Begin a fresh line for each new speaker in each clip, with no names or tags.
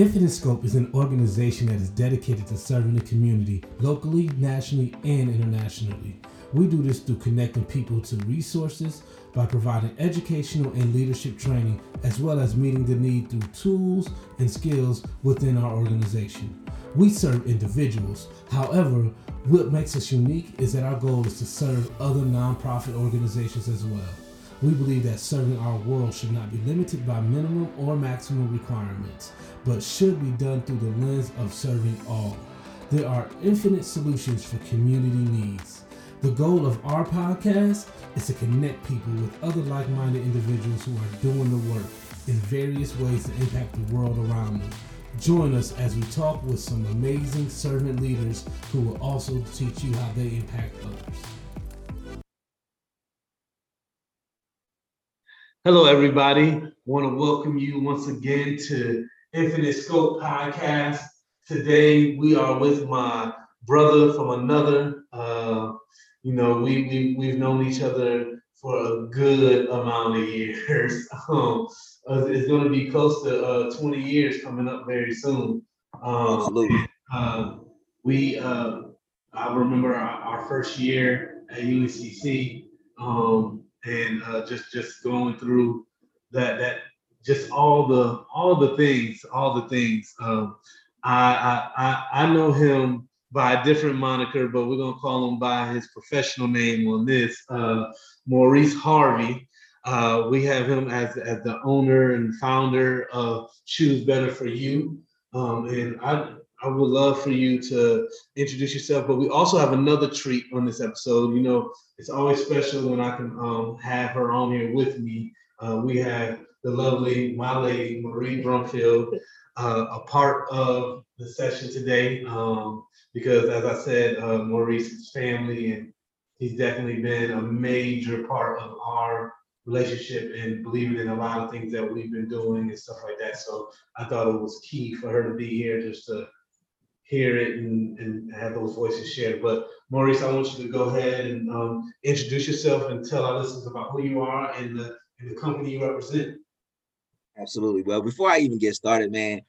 Infinite Scope is an organization that is dedicated to serving the community locally, nationally, and internationally. We do this through connecting people to resources by providing educational and leadership training, as well as meeting the need through tools and skills within our organization. We serve individuals. However, what makes us unique is that our goal is to serve other nonprofit organizations as well. We believe that serving our world should not be limited by minimum or maximum requirements, but should be done through the lens of serving all. There are infinite solutions for community needs. The goal of our podcast is to connect people with other like minded individuals who are doing the work in various ways to impact the world around them. Join us as we talk with some amazing servant leaders who will also teach you how they impact others. Hello, everybody. Want to welcome you once again to Infinite Scope Podcast. Today we are with my brother from another. Uh, you know, we, we we've known each other for a good amount of years. Um, uh, it's going to be close to uh, 20 years coming up very soon. Um,
Absolutely.
uh, we uh, I remember our, our first year at UNCC um, and uh, just just going through that that just all the all the things all the things. Um, I, I I know him by a different moniker, but we're gonna call him by his professional name on this. Uh, Maurice Harvey. Uh, we have him as, as the owner and founder of Choose Better for You. Um, and I, I would love for you to introduce yourself, but we also have another treat on this episode. You know, it's always special when I can um, have her on here with me. Uh, we have the lovely, my lady, Marie Brumfield, uh, a part of the session today. Um, because as I said, uh, Maurice's family and he's definitely been a major part of our relationship and believing in a lot of things that we've been doing and stuff like that. So I thought it was key for her to be here just to hear it and, and have those voices shared. But Maurice, I want you to go ahead and um, introduce yourself and tell our listeners about who you are and the, and the company you represent.
Absolutely. Well, before I even get started, man,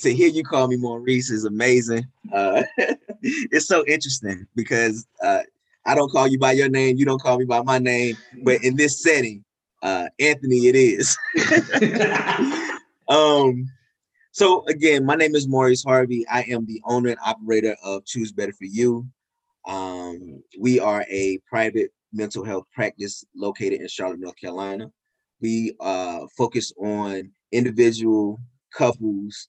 to hear you call me Maurice is amazing. Uh, it's so interesting because uh, I don't call you by your name, you don't call me by my name, but in this setting, uh, Anthony, it is. um, so again, my name is Maurice Harvey. I am the owner and operator of Choose Better for You. Um, we are a private mental health practice located in Charlotte, North Carolina. We uh, focus on individual couples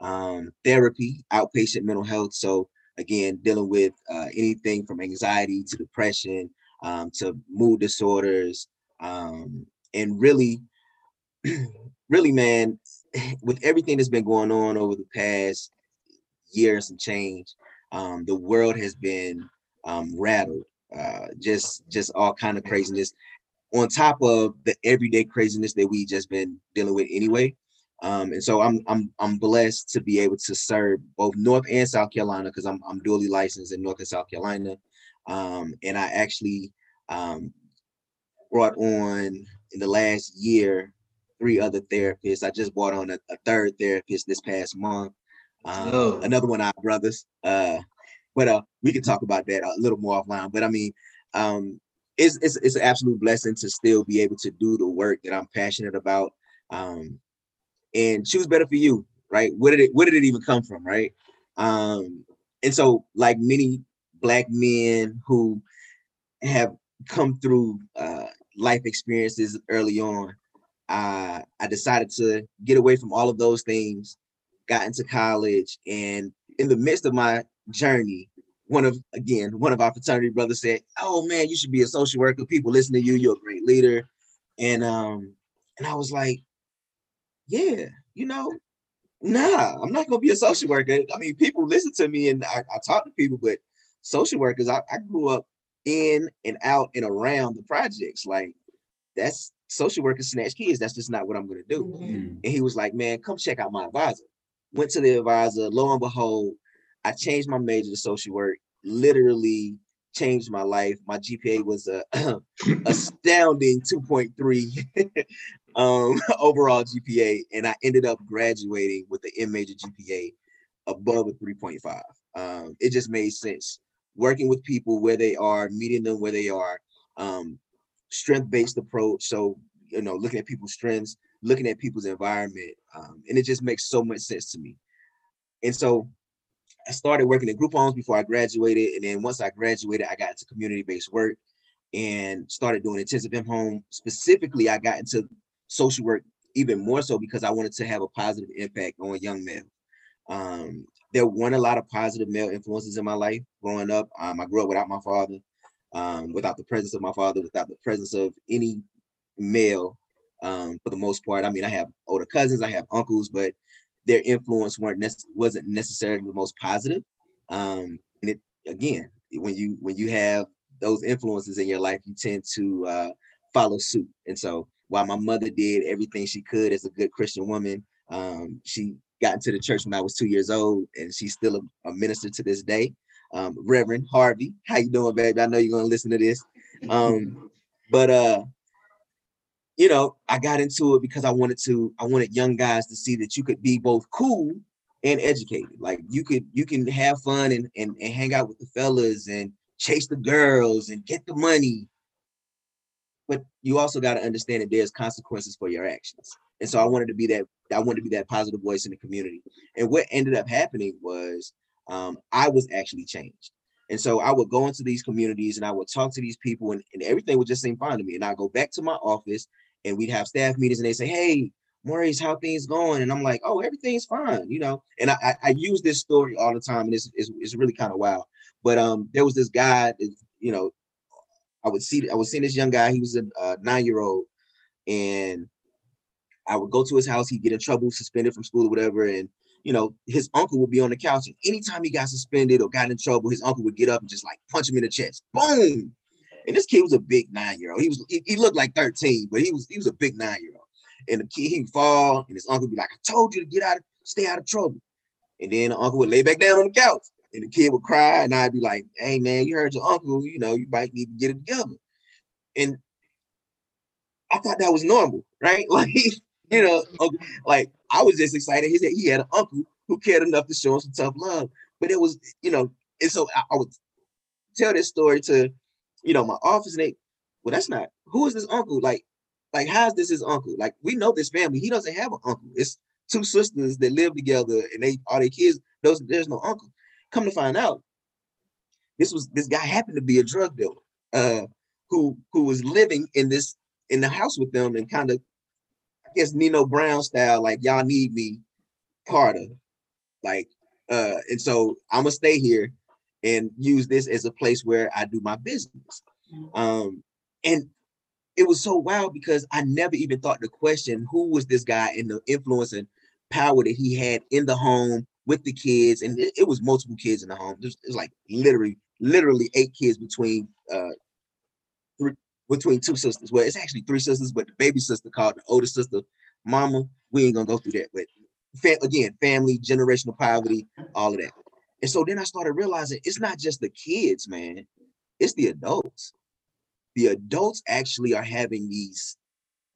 um, therapy, outpatient mental health. So again, dealing with uh, anything from anxiety to depression um, to mood disorders, um, and really, really, man, with everything that's been going on over the past years and change, um, the world has been um, rattled. Uh, just, just all kind of craziness on top of the everyday craziness that we just been dealing with anyway. Um, and so I'm I'm I'm blessed to be able to serve both North and South Carolina because I'm I'm dually licensed in North and South Carolina. Um, and I actually um, brought on in the last year three other therapists. I just brought on a, a third therapist this past month. Um,
Oh.
Another one, our brothers. Uh, but uh, we can talk about that a little more offline. But I mean, um, it's, it's it's an absolute blessing to still be able to do the work that I'm passionate about. Um, and choose better for you, right? Where did it where did it even come from, right? Um, and so like many black men who have come through uh life experiences early on, uh, I decided to get away from all of those things, got into college, and in the midst of my journey, one of again, one of our fraternity brothers said, Oh man, you should be a social worker. People listen to you, you're a great leader. And um, and I was like, yeah, you know, nah, I'm not gonna be a social worker. I mean, people listen to me and I, I talk to people, but social workers, I, I grew up in and out and around the projects. Like that's social workers snatch kids. That's just not what I'm gonna do. And he was like, man, come check out my advisor. Went to the advisor, lo and behold, I changed my major to social work literally changed my life. My GPA was a astounding 2.3 um, overall GPA, and I ended up graduating with the M major GPA above a 3.5. Um, it just made sense. Working with people where they are, meeting them where they are, um, strength-based approach. So, you know, looking at people's strengths, looking at people's environment, um, and it just makes so much sense to me. And so I started working in group homes before I graduated. And then once I graduated, I got into community-based work and started doing intensive in home. Specifically, I got into social work even more so because I wanted to have a positive impact on young men. Um, there weren't a lot of positive male influences in my life growing up. Um, I grew up without my father, um, without the presence of my father, without the presence of any male um, for the most part. I mean, I have older cousins, I have uncles, but their influence weren't wasn't necessarily the most positive. Um, and it again, when you when you have those influences in your life, you tend to uh, follow suit. And so, while my mother did everything she could as a good Christian woman, um, she got into the church when I was two years old, and she's still a, a minister to this day. Um, Reverend Harvey, how you doing, baby? I know you're gonna listen to this. Um, but uh, you know, I got into it because I wanted to, I wanted young guys to see that you could be both cool and educated. Like you could, you can have fun and, and, and hang out with the fellas and chase the girls and get the money. But you also got to understand that there's consequences for your actions. And so I wanted to be that, I wanted to be that positive voice in the community. And what ended up happening was um, I was actually changed. And so I would go into these communities and I would talk to these people and, and everything would just seem fine to me. And I go back to my office and we'd have staff meetings and they say, Hey, Maurice, how things going? And I'm like, oh, everything's fine, you know. And I, I, I use this story all the time, and it's, it's, it's really kind of wild. But um, there was this guy, you know, I would see I was seeing this young guy. He was a uh, nine year old, and I would go to his house. He'd get in trouble, suspended from school or whatever, and you know, his uncle would be on the couch, and anytime he got suspended or got in trouble, his uncle would get up and just like punch him in the chest. Boom! And this kid was a big nine-year-old. He was he, he, looked like 13, but he was he was a big nine-year-old. And the kid he'd fall, and his uncle would be like, I told you to get out of stay out of trouble. And then the uncle would lay back down on the couch, and the kid would cry, and I'd be like, Hey man, you heard your uncle, you know, you might need to get it together. And I thought that was normal, right? Like, you know, like I was just excited. He said he had an uncle who cared enough to show him some tough love. But it was, you know, and so I, I would tell this story to you know, my office, and they, well, that's not who is this uncle? Like, like how's this his uncle? Like, we know this family. He doesn't have an uncle. It's two sisters that live together, and they are their kids. Those there's no uncle. Come to find out, this was this guy happened to be a drug dealer, uh, who who was living in this in the house with them, and kind of, Guess Nino Brown style, like y'all need me, Carter, like, uh, and so I'm gonna stay here and use this as a place where I do my business. Um, and it was so wild because I never even thought to question who was this guy and the influence and power that he had in the home with the kids. And it, it was multiple kids in the home. There's, there's like literally, literally eight kids between uh between two sisters. Well, it's actually three sisters, but the baby sister called the older sister mama. We ain't gonna go through that, but again, family, generational poverty, all of that. And so then I started realizing it's not just the kids, man, it's the adults. The adults actually are having these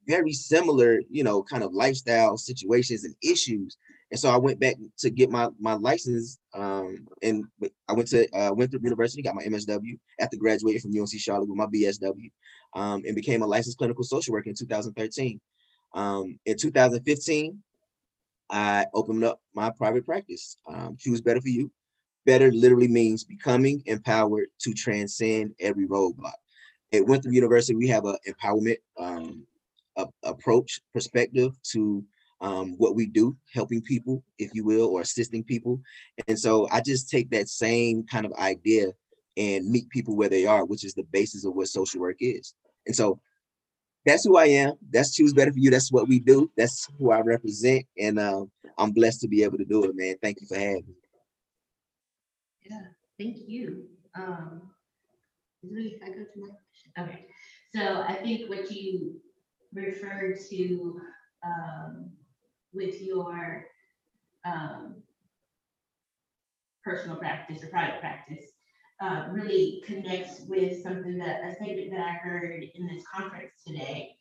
very similar, you know, kind of lifestyle situations and issues. And so I went back to get my my license, um, and I went to uh, Winthrop University, got my MSW after graduating from UNC Charlotte with my BSW, um, and became a licensed clinical social worker in 2013. Um, in 2015, I opened up my private practice, um, Choose Better for You, Better literally means becoming empowered to transcend every roadblock. At Winthrop University, we have an empowerment um, a, approach perspective to um, what we do, helping people, if you will, or assisting people. And so I just take that same kind of idea and meet people where they are, which is the basis of what social work is. And so that's who I am. That's Choose Better for You. That's what we do. That's who I represent. And um, I'm blessed to be able to do it, man. Thank you for having me.
Yeah, thank you. Um, I go to my? Okay, so I think what you referred to um, with your um, personal practice or private practice, uh, really connects with something that, a statement that I heard in this conference today.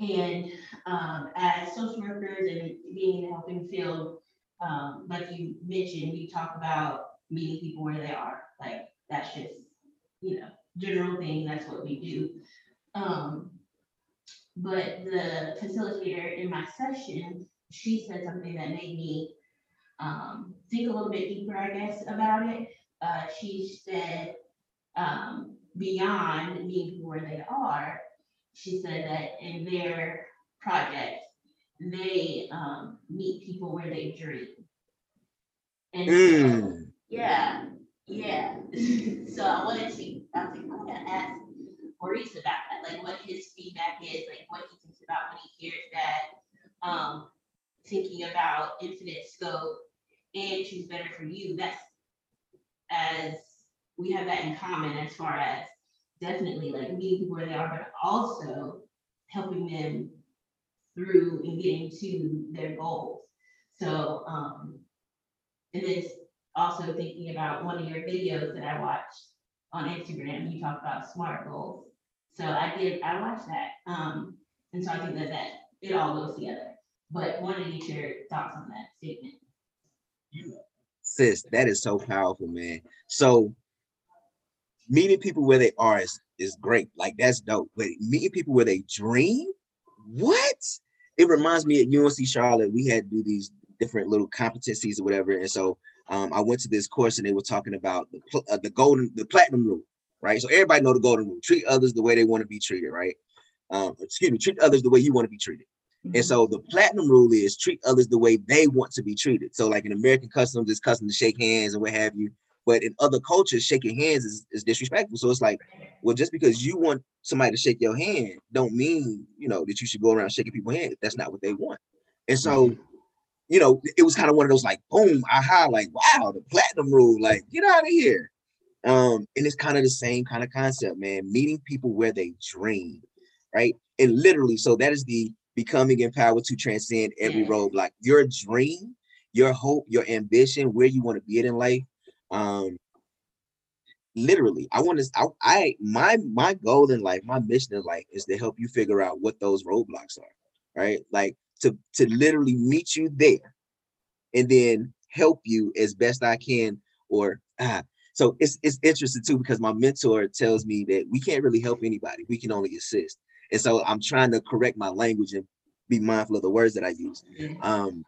And, um, as social workers and being in the helping field, um, like you mentioned, we talk about meeting people where they are, like, that's just, you know, general thing, that's what we do. Um, but the facilitator in my session, she said something that made me, um, think a little bit deeper, I guess, about it. Uh, she said, um, beyond meeting people where they are, she said that in their project, they, um, meet people where they dream. And so-
Mm,
yeah, yeah. So I wanted to, I was like, I'm gonna ask Maurice about that, like what his feedback is, like what he thinks about when he hears that. Um, thinking about infinite scope and choose better for you, that's as, we have that in common as far as definitely like meeting people where they are, but also helping them through and getting to their goals. So, um, and then also thinking about one of your videos that I watched on Instagram, you talk about SMART goals. So I did, I watched that, um, and so I think that that, it all goes together. But wanted to get your thoughts on that statement.
sis, that is so powerful, man. So meeting people where they are is, is great. Like that's dope. But meeting people where they dream, what? It reminds me at UNC Charlotte, we had to do these different little competencies or whatever. And so um, I went to this course and they were talking about the, uh, the golden, the platinum rule, right? So everybody know the golden rule: treat others the way they want to be treated, right? Um, excuse me, treat others the way you want to be treated. And so the platinum rule is treat others the way they want to be treated. So like in American customs, it's custom to shake hands and what have you. But in other cultures, shaking hands is, is disrespectful. So it's like, well, just because you want somebody to shake your hand, don't mean you know that you should go around shaking people's hands. that's not what they want. And so, you know, it was kind of one of those like, boom, aha, like, wow, the platinum rule, like, get out of here. Um, and it's kind of the same kind of concept, man. Meeting people where they dream, right? And literally, so that is the becoming empowered to transcend every roadblock. Your dream, your hope, your ambition, where you want to be in life. Um, literally, I want to. I, I my my goal in life, my mission in life is to help you figure out what those roadblocks are, right? Like to to literally meet you there, and then help you as best I can. Or ah, so it's it's interesting too because my mentor tells me that we can't really help anybody. We can only assist. And so I'm trying to correct my language and be mindful of the words that I use. Um,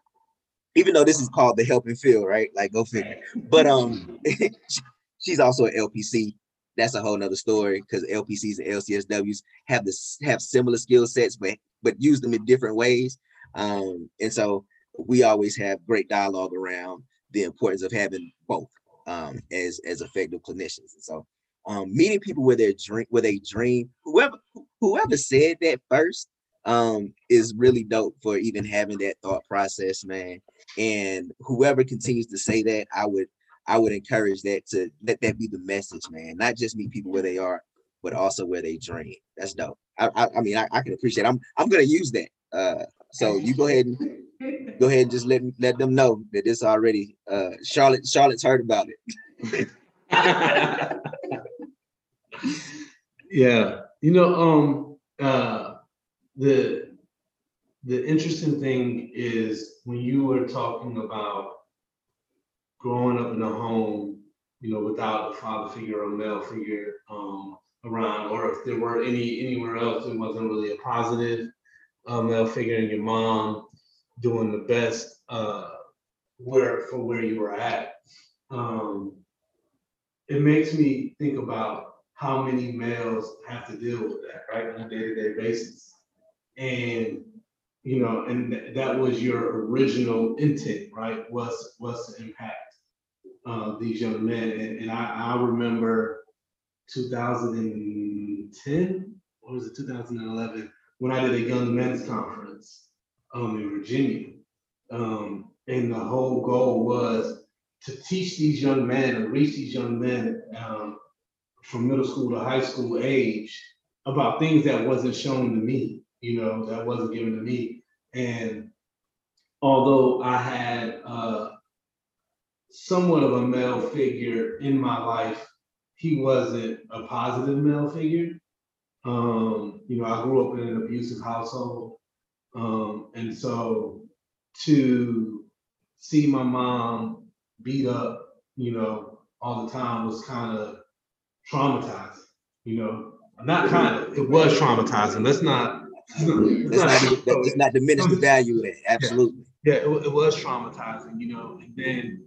even though this is called the helping feel, right? Like go figure. But um, she's also an LPC. That's a whole nother story because LPCs and LCSWs have this have similar skill sets, but but use them in different ways. Um, and so we always have great dialogue around the importance of having both um, as as effective clinicians. And so um, meeting people where they dream, where they dream, whoever whoever said that first um, is really dope for even having that thought process, man. And whoever continues to say that, I would I would encourage that to let that be the message, man. Not just meet people where they are, but also where they dream. That's dope. I I, I mean I, I can appreciate. It. I'm I'm gonna use that. Uh, so you go ahead and go ahead and just let let them know that this already uh Charlotte Charlotte's heard about it.
Yeah, you know, um, uh, the, the interesting thing is when you were talking about growing up in a home, you know, without a father figure or male figure, um, around, or if there were any, anywhere else, it wasn't really a positive, uh, male figure and your mom doing the best, uh, where, for where you were at. Um, it makes me think about how many males have to deal with that, right, on a day-to-day basis. And, you know, and tha- that was your original intent, right, was, was to impact uh, these young men. And, and I, I remember two thousand and ten, or was it two thousand and eleven, when I did a young men's conference um, in Virginia. Um, and the whole goal was to teach these young men and reach these young men um, from middle school to high school age about things that wasn't shown to me, you know, that wasn't given to me. And although I had uh, somewhat of a male figure in my life, he wasn't a positive male figure. Um, you know, I grew up in an abusive household. Um, and so to see my mom beat up, you know, all the time was kind of traumatizing, you know, not kind of, it was traumatizing. Let's not. let's not- let's
Let's not,
not-
let's not diminish the value of that. Absolutely.
yeah, it, it was traumatizing, you know, and then,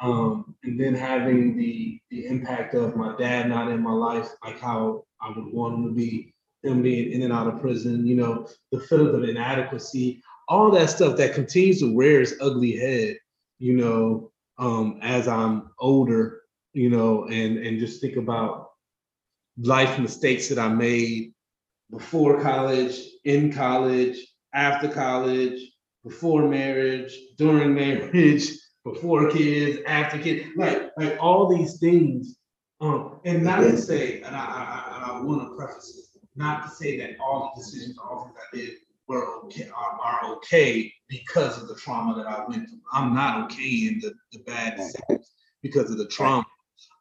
um, and then having the, the impact of my dad not in my life, like how I would want him to be, him being in and out of prison, you know, the feeling of inadequacy, all that stuff that continues to wear its ugly head, you know, um, as I'm older, you know, and, and just think about life mistakes that I made before college, in college, after college, before marriage, during marriage, before kids, after kids, like, like all these things. Um, and not to say, and I, I, I, want to preface this, not to say that all the decisions, all things I did were okay, are, are okay because of the trauma that I went through. I'm not okay in the, the bad decisions because of the trauma.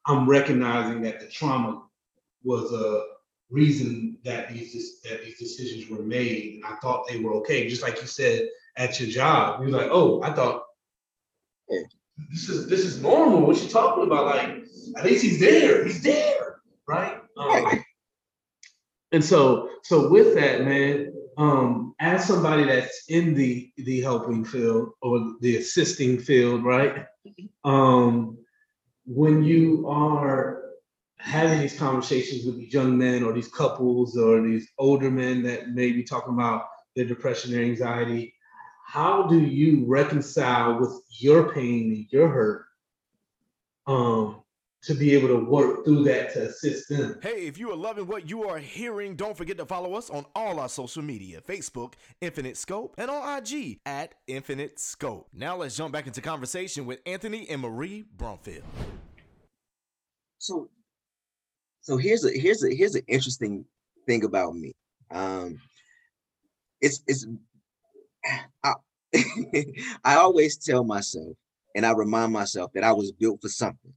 I'm recognizing that the trauma was a reason that these, that these decisions were made. And I thought they were okay, just like you said, at your job. You're like, oh, I thought this is this is normal. What you talking about? Like, at least he's there. He's there, right? Um,
Right.
and so, so with that, man, um, as somebody that's in the the helping field or the assisting field, right? Um, when you are having these conversations with these young men or these couples or these older men that may be talking about their depression, their anxiety, how do you reconcile with your pain and your hurt um, to be able to work through that to assist them?
Hey, if you are loving what you are hearing, don't forget to follow us on all our social media Facebook, Infinite Scope, and on IG at Infinite Scope. Now let's jump back into conversation with Anthony and Marie Bromfield.
So, so here's a here's a here's an interesting thing about me. Um, it's it's I, I always tell myself and I remind myself that I was built for something.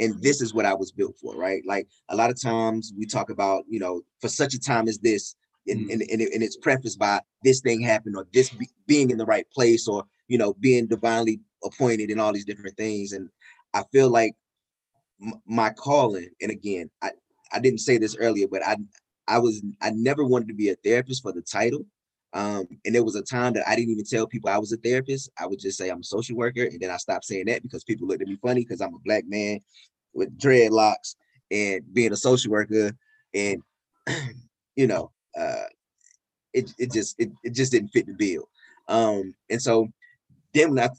And this is what I was built for, right? Like a lot of times we talk about, you know, for such a time as this, and,
Mm.
and, and, it- and it's prefaced by this thing happened or this be, being in the right place or, you know, being divinely appointed and all these different things. And I feel like m- my calling, and again, I, I didn't say this earlier, but I I was I never wanted to be a therapist for the title. Um, and there was a time that I didn't even tell people I was a therapist. I would just say I'm a social worker, and then I stopped saying that because people looked at me funny because I'm a black man with dreadlocks and being a social worker, and you know, uh, it it just it, it just didn't fit the bill. Um, and so then when I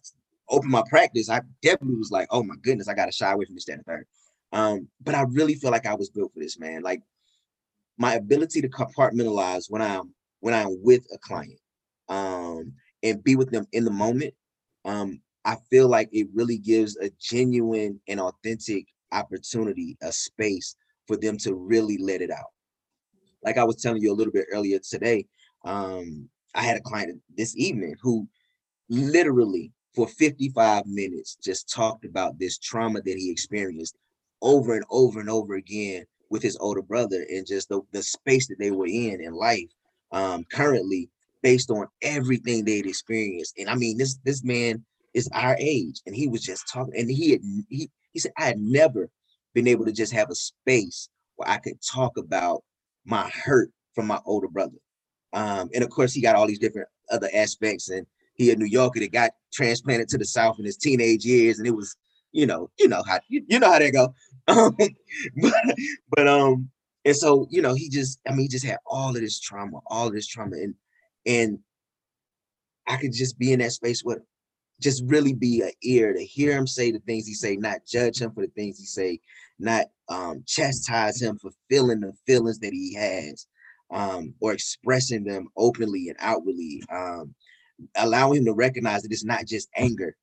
opened my practice, I definitely was like, oh my goodness, I got to shy away from this, that, third. Um, but I really feel like I was built for this, man. Like my ability to compartmentalize when I'm when I'm with a client, um, and be with them in the moment. Um, I feel like it really gives a genuine and authentic opportunity, a space for them to really let it out. Like I was telling you a little bit earlier today, um, I had a client this evening who literally for 55 minutes just talked about this trauma that he experienced over and over and over again with his older brother and just the, the space that they were in in life um currently based on everything they'd experienced and i mean this this man is our age and he was just talking and he had he, he said i had never been able to just have a space where i could talk about my hurt from my older brother um and of course he got all these different other aspects and he a New Yorker that got transplanted to the South in his teenage years, and it was, you know, you know how you, you know how they go. But, but um, and so you know, he just, I mean, he just had all of this trauma, all of this trauma, and and I could just be in that space with, just really be an ear to hear him say the things he say, not judge him for the things he say, not um chastise him for feeling the feelings that he has, um, or expressing them openly and outwardly. Um, allowing him to recognize that it's not just anger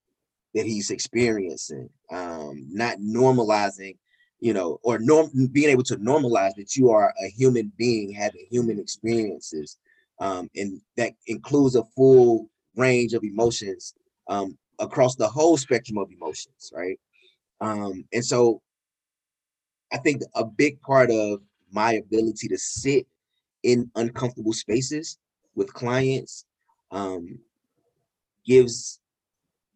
that he's experiencing, um, not normalizing, you know, or norm being able to normalize that you are a human being having human experiences. Um, and that includes a full range of emotions um, across the whole spectrum of emotions, right? Um, and so I think a big part of my ability to sit in uncomfortable spaces with clients um, gives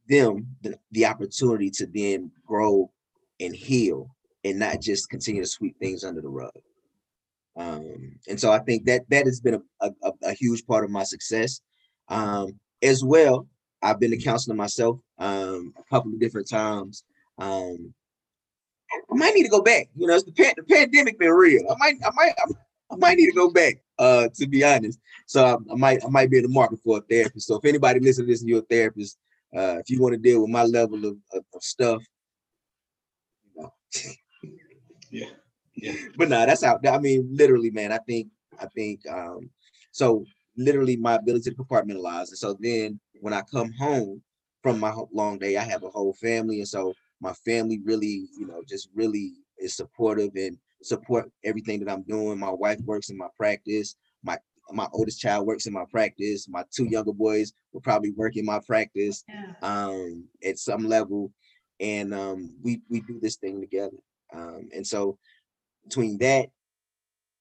them the, the opportunity to then grow and heal and not just continue to sweep things under the rug. Um, and so I think that that has been a, a, a huge part of my success. Um, as well, I've been a counselor myself um, a couple of different times. Um, I might need to go back. You know, the, the pandemic been real. I might, I might, I might need to go back. Uh, to be honest, so I, I might, I might be in the market for a therapist. So if anybody listening to this you're a therapist, uh, if you want to deal with my level of, of, of stuff, you know. But nah, that's out. I mean, literally, man. I think, I think, um, so literally my ability to compartmentalize. And so then when I come home from my long day, I have a whole family, and so my family really, you know, just really is supportive and support everything that I'm doing. My wife works in my practice. My my oldest child works in my practice. My two younger boys will probably work in my practice um, at some level, and um, we we do this thing together. Um, and so between that,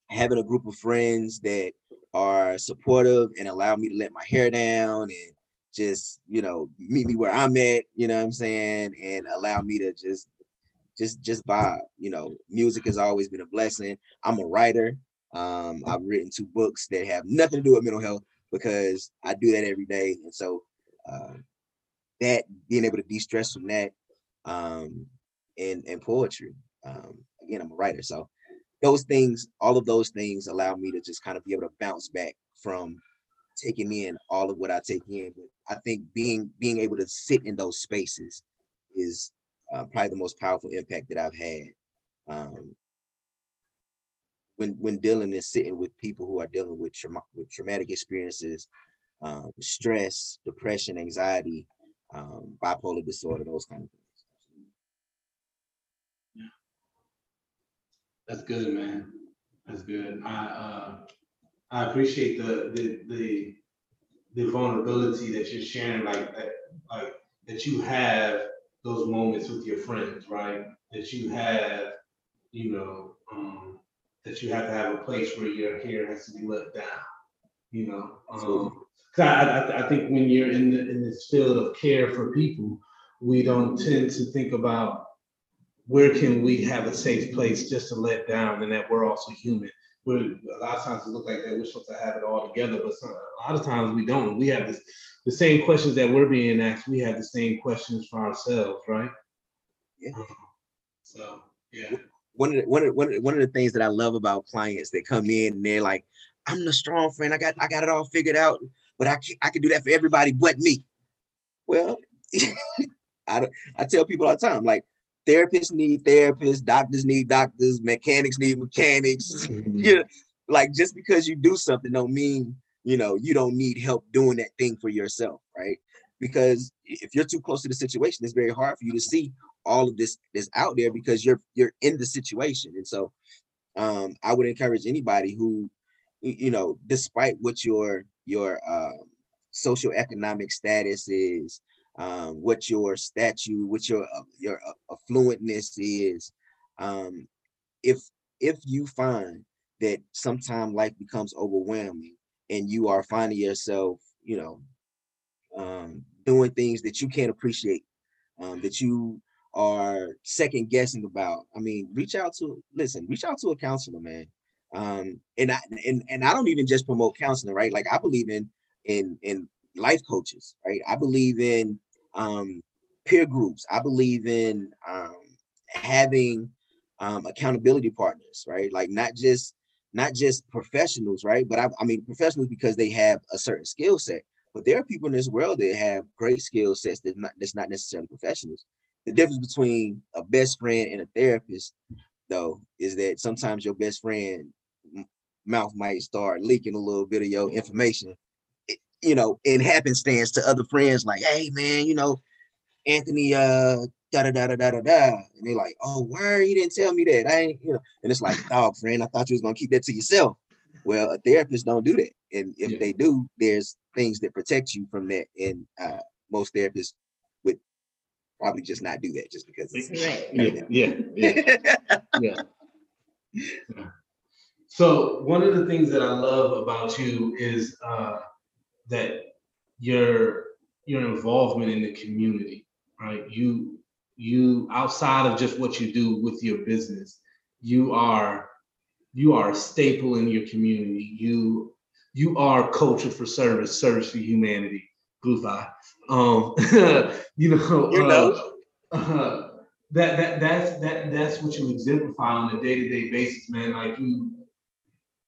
having a group of friends that are supportive and allow me to let my hair down and just you know meet me where I'm at, you know what I'm saying, and allow me to just just just vibe. You know, music has always been a blessing. I'm a writer. Um, I've written two books that have nothing to do with mental health because I do that every day, and so uh, that being able to de-stress from that um, and and poetry. Um, I'm a writer, so those things, all of those things, allow me to just kind of be able to bounce back from taking in all of what I take in. But I think being being able to sit in those spaces is uh, probably the most powerful impact that I've had. Um, when when dealing and sitting with people who are dealing with with traumatic experiences, um, stress, depression, anxiety, um, bipolar disorder, those kind of things.
That's good, man. That's good. I, uh, I appreciate the, the, the, the vulnerability that you're sharing, like, that, like, that you have those moments with your friends, right? That you have, you know, um, that you have to have a place where your hair has to be let down, you know? Um, 'cause I, I, I think when you're in the, in this field of care for people, we don't tend to think about where can we have a safe place just to let down and that we're also human. We're, a lot of times it looks like that we're supposed to have it all together, but some, a lot of times we don't. We have this, the same questions that we're being asked, we have the same questions for ourselves, right?
Yeah.
Um, so, yeah.
one of the, one of one of one of the things that I love about clients that come in and they're like, I'm the strong friend. I got I got it all figured out, but I can, I can do that for everybody but me. Well, I I tell people all the time, like therapists need therapists, doctors need doctors, mechanics need mechanics. you know, like just because you do something don't mean you know you don't need help doing that thing for yourself, right? Because if you're too close to the situation, it's very hard for you to see all of this is out there because you're you're in the situation and so um i would encourage anybody who you know despite what your your um social economic status is um what your statue what your uh, your uh, affluentness is um if if you find that sometime life becomes overwhelming and you are finding yourself you know um doing things that you can't appreciate um that you are second guessing about i mean reach out to listen reach out to a counselor man. Um and i and, and i don't even just promote counseling right? Like i believe in in in life coaches right? I believe in um peer groups. I believe in um having um accountability partners right? Like not just not just professionals right? But i, I mean professionals because they have a certain skill set but there are people in this world that have great skill sets that not that's not necessarily professionals. The difference between a best friend and a therapist though is that sometimes your best friend mouth might start leaking a little bit of your information you know in happenstance to other friends like hey man you know anthony uh da da da da da da da. And they're like oh word you didn't tell me that. I ain't you know and it's like dog friend i thought you was gonna keep that to yourself. Well a therapist don't do that. And if
Yeah.
they do there's things that protect you from that. And uh most therapists would probably just not do that just because it's
Right.
Yeah, yeah, yeah, yeah. So one of the things that I love about you is uh, that your your involvement in the community, right? You you outside of just what you do with your business, you are you are a staple in your community. You you are culture for service, service for humanity. Glue Um, you know,
You know.
uh, uh, that that that's that that's what you exemplify on a day-to-day basis, man. Like you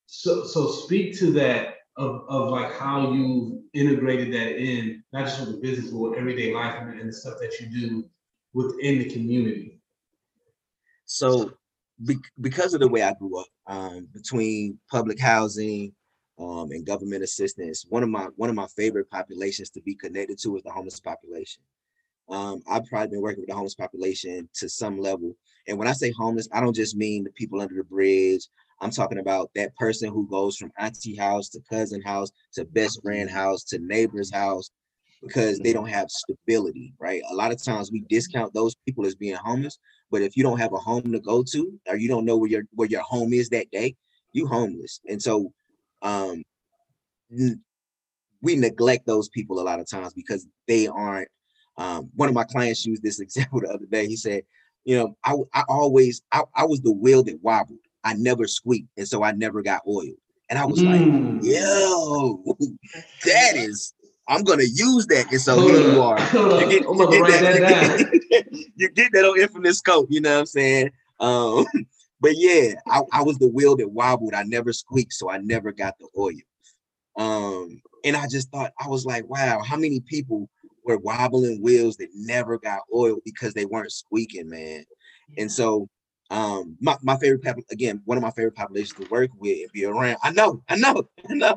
so so speak to that of of like how you've integrated that in, not just with the business, but with everyday life and, and the stuff that you do within the community.
So be- because of the way I grew up, um, between public housing um, and government assistance, one of my one of my favorite populations to be connected to is the homeless population. Um, I've probably been working with the homeless population to some level. And when I say homeless, I don't just mean the people under the bridge. I'm talking about that person who goes from auntie house to cousin house to best friend house to neighbor's house because they don't have stability, right? A lot of times we discount those people as being homeless, but if you don't have a home to go to or you don't know where your where your home is that day, you homeless. And so um we neglect those people a lot of times because they aren't um one of my clients used this example the other day. He said, you know, I, I always I, I was the wheel that wobbled. I never squeaked, and so I never got oiled. And I was like,
Mm.
yo, that is, I'm gonna use that. And so here you are. You get, you get
that
that, you get, you get that on infinite scope, you know what I'm saying? Um, but yeah, I, I was the wheel that wobbled. I never squeaked, so I never got the oil. Um, and I just thought, I was like, wow, how many people were wobbling wheels that never got oil because they weren't squeaking, man. And so um my, my favorite again one of my favorite populations to work with and be around i know i know i know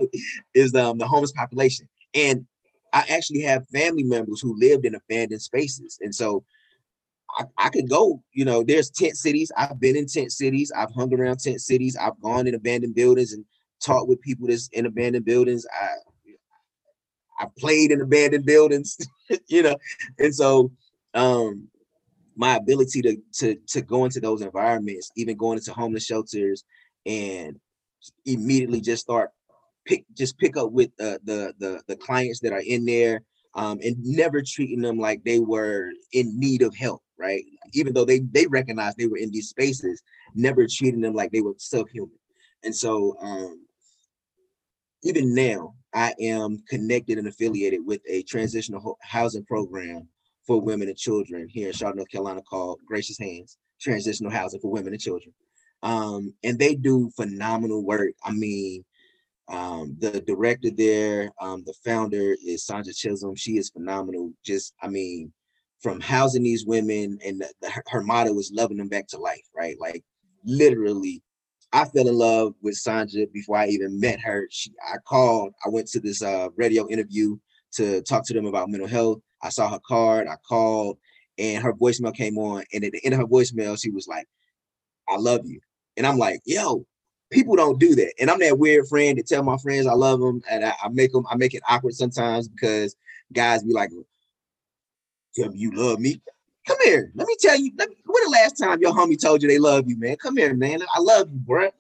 is um the homeless population. And i actually have family members who lived in abandoned spaces. And so I, I could go you know there's tent cities. I've been in tent cities. I've hung around tent cities. I've gone in abandoned buildings and talked with people that's in abandoned buildings. I i played in abandoned buildings you know. And so um my ability to to to go into those environments, even going into homeless shelters, and immediately just start pick just pick up with uh, the the the clients that are in there, um, and never treating them like they were in need of help, right? Even though they they recognize they were in these spaces, never treating them like they were subhuman. And so, um, even now, I am connected and affiliated with a transitional housing program for women and children here in Charlotte, North Carolina called Gracious Hands Transitional Housing for Women and Children. Um, and they do phenomenal work. I mean, um, the director there, um, the founder is Sandra Chisholm. She is phenomenal. Just, I mean, from housing these women and the, the- her- motto is loving them back to life, right? Like literally, I fell in love with Sandra before I even met her. She, I called, I went to this uh, radio interview to talk to them about mental health. I saw her card, I called, and her voicemail came on. And at the end of her voicemail, she was like, I love you. And I'm like, yo, people don't do that. And I'm that weird friend that tell my friends I love them. And I, I make them, I make it awkward sometimes because guys be like, tell me you love me. Come here. Let me tell you. Let me, when the last time your homie told you they love you, man? Come here, man. I love you, bruh.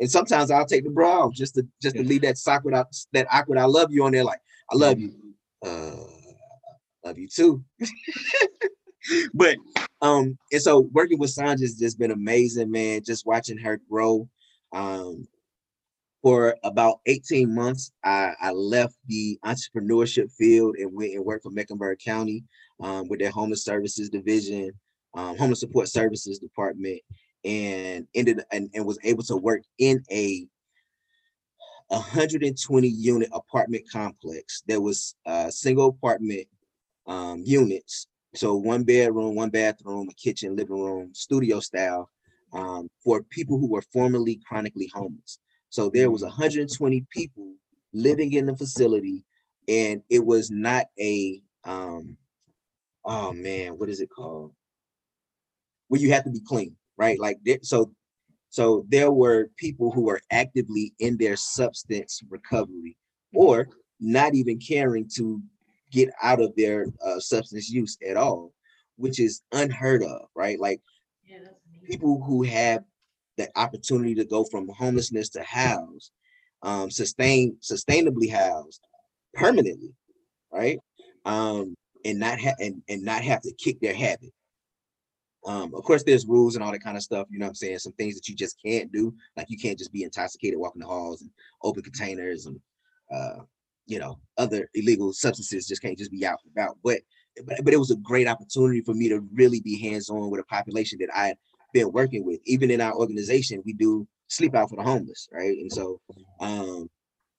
And sometimes I'll take the bra off just to just to leave that awkward that awkward I love you on there. Like, I love you. Uh love you too. but um, and so working with Sandra has just been amazing, man. Just watching her grow. Um, for about 18 months, I, I left the entrepreneurship field and went and worked for Mecklenburg County um, with their homeless services division, um, homeless support services department, and ended and, and was able to work in a 120 unit apartment complex. There was a single apartment um, units, so one bedroom, one bathroom, a kitchen, living room, studio style, um, for people who were formerly chronically homeless. So there was 120 people living in the facility, and it was not a um, oh man, what is it called? Where you have to be clean, right? Like so so there were people who were actively in their substance recovery or not even caring to get out of their uh, substance use at all, which is unheard of, right? Like
Yeah,
people who have the opportunity to go from homelessness to house, um, sustain sustainably housed permanently, right? Um, and not have and, and not have to kick their habit. Um, of course, there's rules and all that kind of stuff, you know what I'm saying? Some things that you just can't do, like you can't just be intoxicated walking the halls and open containers and uh, you know, other illegal substances just can't just be out and about. But but, but it was a great opportunity for me to really be hands-on with a population that I had been working with. Even in our organization, we do sleep out for the homeless, right? And so um,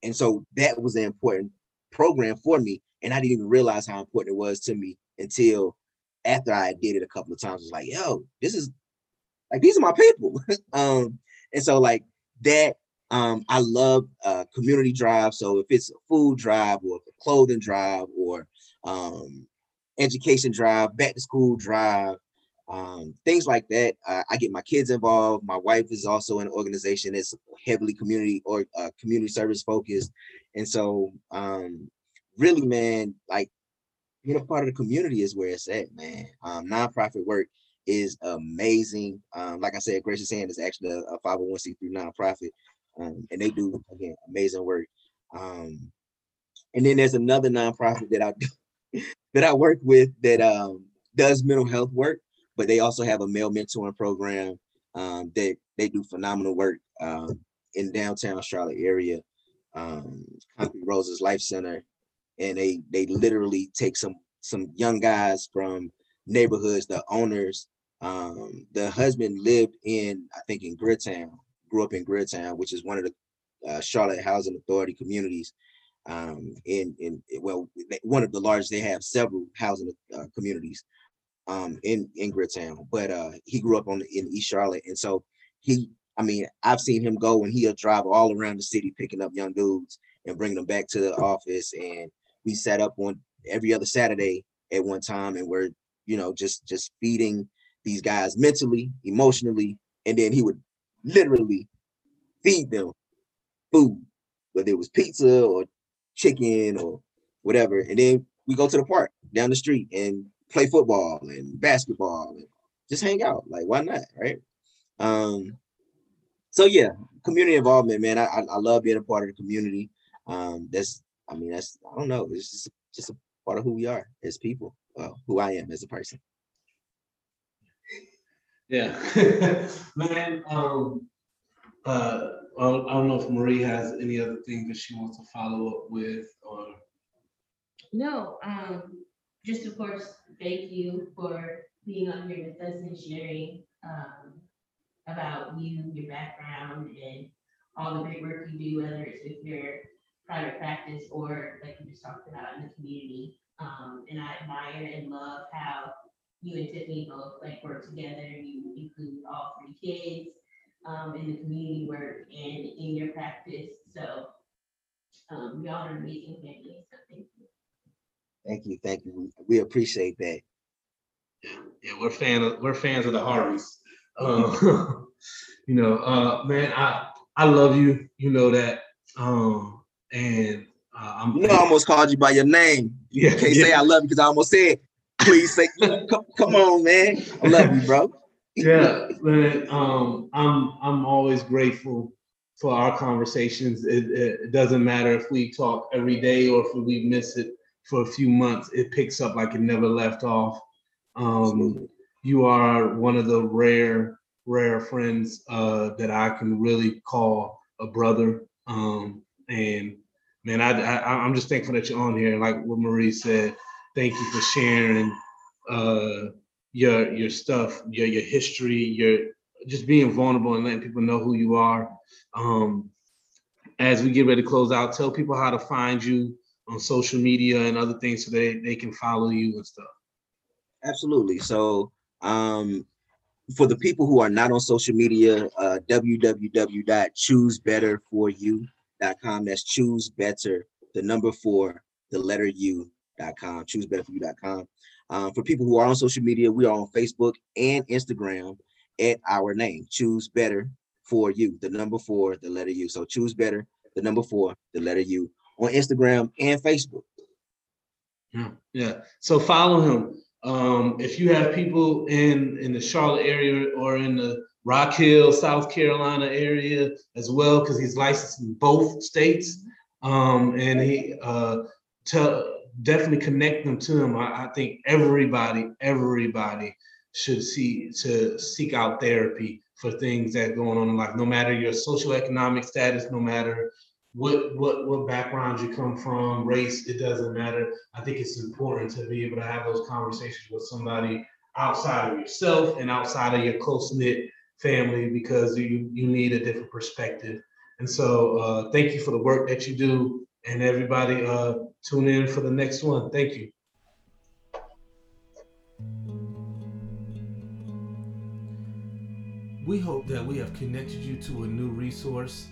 and so that was an important program for me. And I didn't even realize how important it was to me until after I did it a couple of times. It was like, yo, this is like these are my people. um, and so like that, um, I love uh community drive. So if it's a food drive or a clothing drive or um education drive, back to school drive, um, things like that. Uh, I get my kids involved. My wife is also an organization that's heavily community or uh, community service focused, and so um, really, man, like being a part of the community is where it's at, man. Um, nonprofit work is amazing. Um, like I said, Gracious Hand is actually a, a 501c3 nonprofit, um, and they do again amazing work. Um, and then there's another nonprofit that I do, that I work with that um, does mental health work, but they also have a male mentoring program um, that they do phenomenal work um, in downtown Charlotte area. Um, Concrete Roses Life Center and they they literally take some some young guys from neighborhoods the owners um the husband lived in i think in Greertown, grew up in Greertown, which is one of the uh, charlotte housing authority communities um in in well one of the largest they have several housing uh, communities um in in Greertown. but uh he grew up on in east charlotte and so he i mean i've seen him go and he'll drive all around the city picking up young dudes and bringing them back to the office and we sat up on every other Saturday at one time and we're, you know, just just feeding these guys mentally, emotionally, and then he would literally feed them food, whether it was pizza or chicken or whatever. And then we go to the park down the street and play football and basketball and just hang out. Like, why not? Right. Um, so yeah, community involvement, man. I, I love being a part of the community. Um, that's I mean, that's I don't know. It's just just a part of who we are as people. Well, who I am as a person.
Yeah, man. Um, uh, I don't I don't know if Marie has any other thing that she wants to follow up with, or
No, um, just of course, thank you for being on here with us and sharing, um, about you, your background and all the great work you do, whether it's with your private practice or like you just talked about in the community. Um, and I admire and love how you and Tiffany both like work together. You include all three kids, um, in the community work and in your practice. So, um, y'all are amazing family, so thank you.
Thank you, thank you. We- We appreciate that.
yeah, we're fan of we're fans of the Harveys. Um, you know, uh, man, I I love you. You know that. Um, and uh, I'm.
You know, I almost called you by your name.
yeah,
You can't
yeah.
say I love you because I almost said, please say, come, come on, man. I love you, bro.
yeah, man. Um, I'm I'm always grateful for our conversations. It, it, it doesn't matter if we talk every day or if we miss it for a few months. It picks up like it never left off. Um, you are one of the rare rare friends uh, that I can really call a brother. Um, and man, I, I I'm just thankful that you're on here. Like what Marie said, thank you for sharing uh, your your stuff, your your history, your just being vulnerable and letting people know who you are. Um, as we get ready to close out, tell people how to find you on social media and other things so they, they can follow you and stuff.
Absolutely. So, um, for the people who are not on social media, uh, www.choosebetterforyou.com. That's choose better, the number four, the letter U.com. Choosebetterforyou.com. Um, for people who are on social media, we are on Facebook and Instagram at our name, Choose Better for You, the number four, the letter U. So choose better, the number four, the letter U on Instagram and Facebook.
Yeah, yeah. So follow him. Um, if you have people in in the Charlotte area or in the Rock Hill, South Carolina area as well, because he's licensed in both states. Um, and he uh, to definitely connect them to them. I, I think everybody, everybody should see to seek out therapy for things that going on in life, no matter your socioeconomic status, no matter what what what background you come from, race, it doesn't matter. I think it's important to be able to have those conversations with somebody outside of yourself and outside of your close knit family because you you need a different perspective. And so uh, thank you for the work that you do, and everybody uh, tune in for the next one. Thank you.
We hope that we have connected you to a new resource,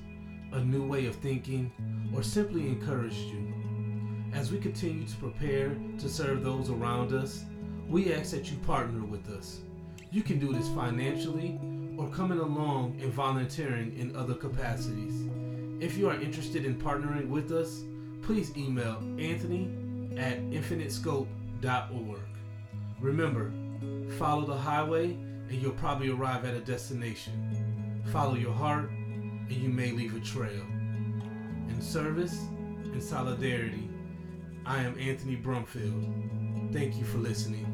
a new way of thinking, or simply encouraged you. As we continue to prepare to serve those around us, we ask that you partner with us. You can do this financially or coming along and volunteering in other capacities. If you are interested in partnering with us, please email Anthony at infinitescope.org. Remember, follow the highway and you'll probably arrive at a destination. Follow your heart and you may leave a trail. In service and solidarity, I am Anthony Brumfield. Thank you for listening.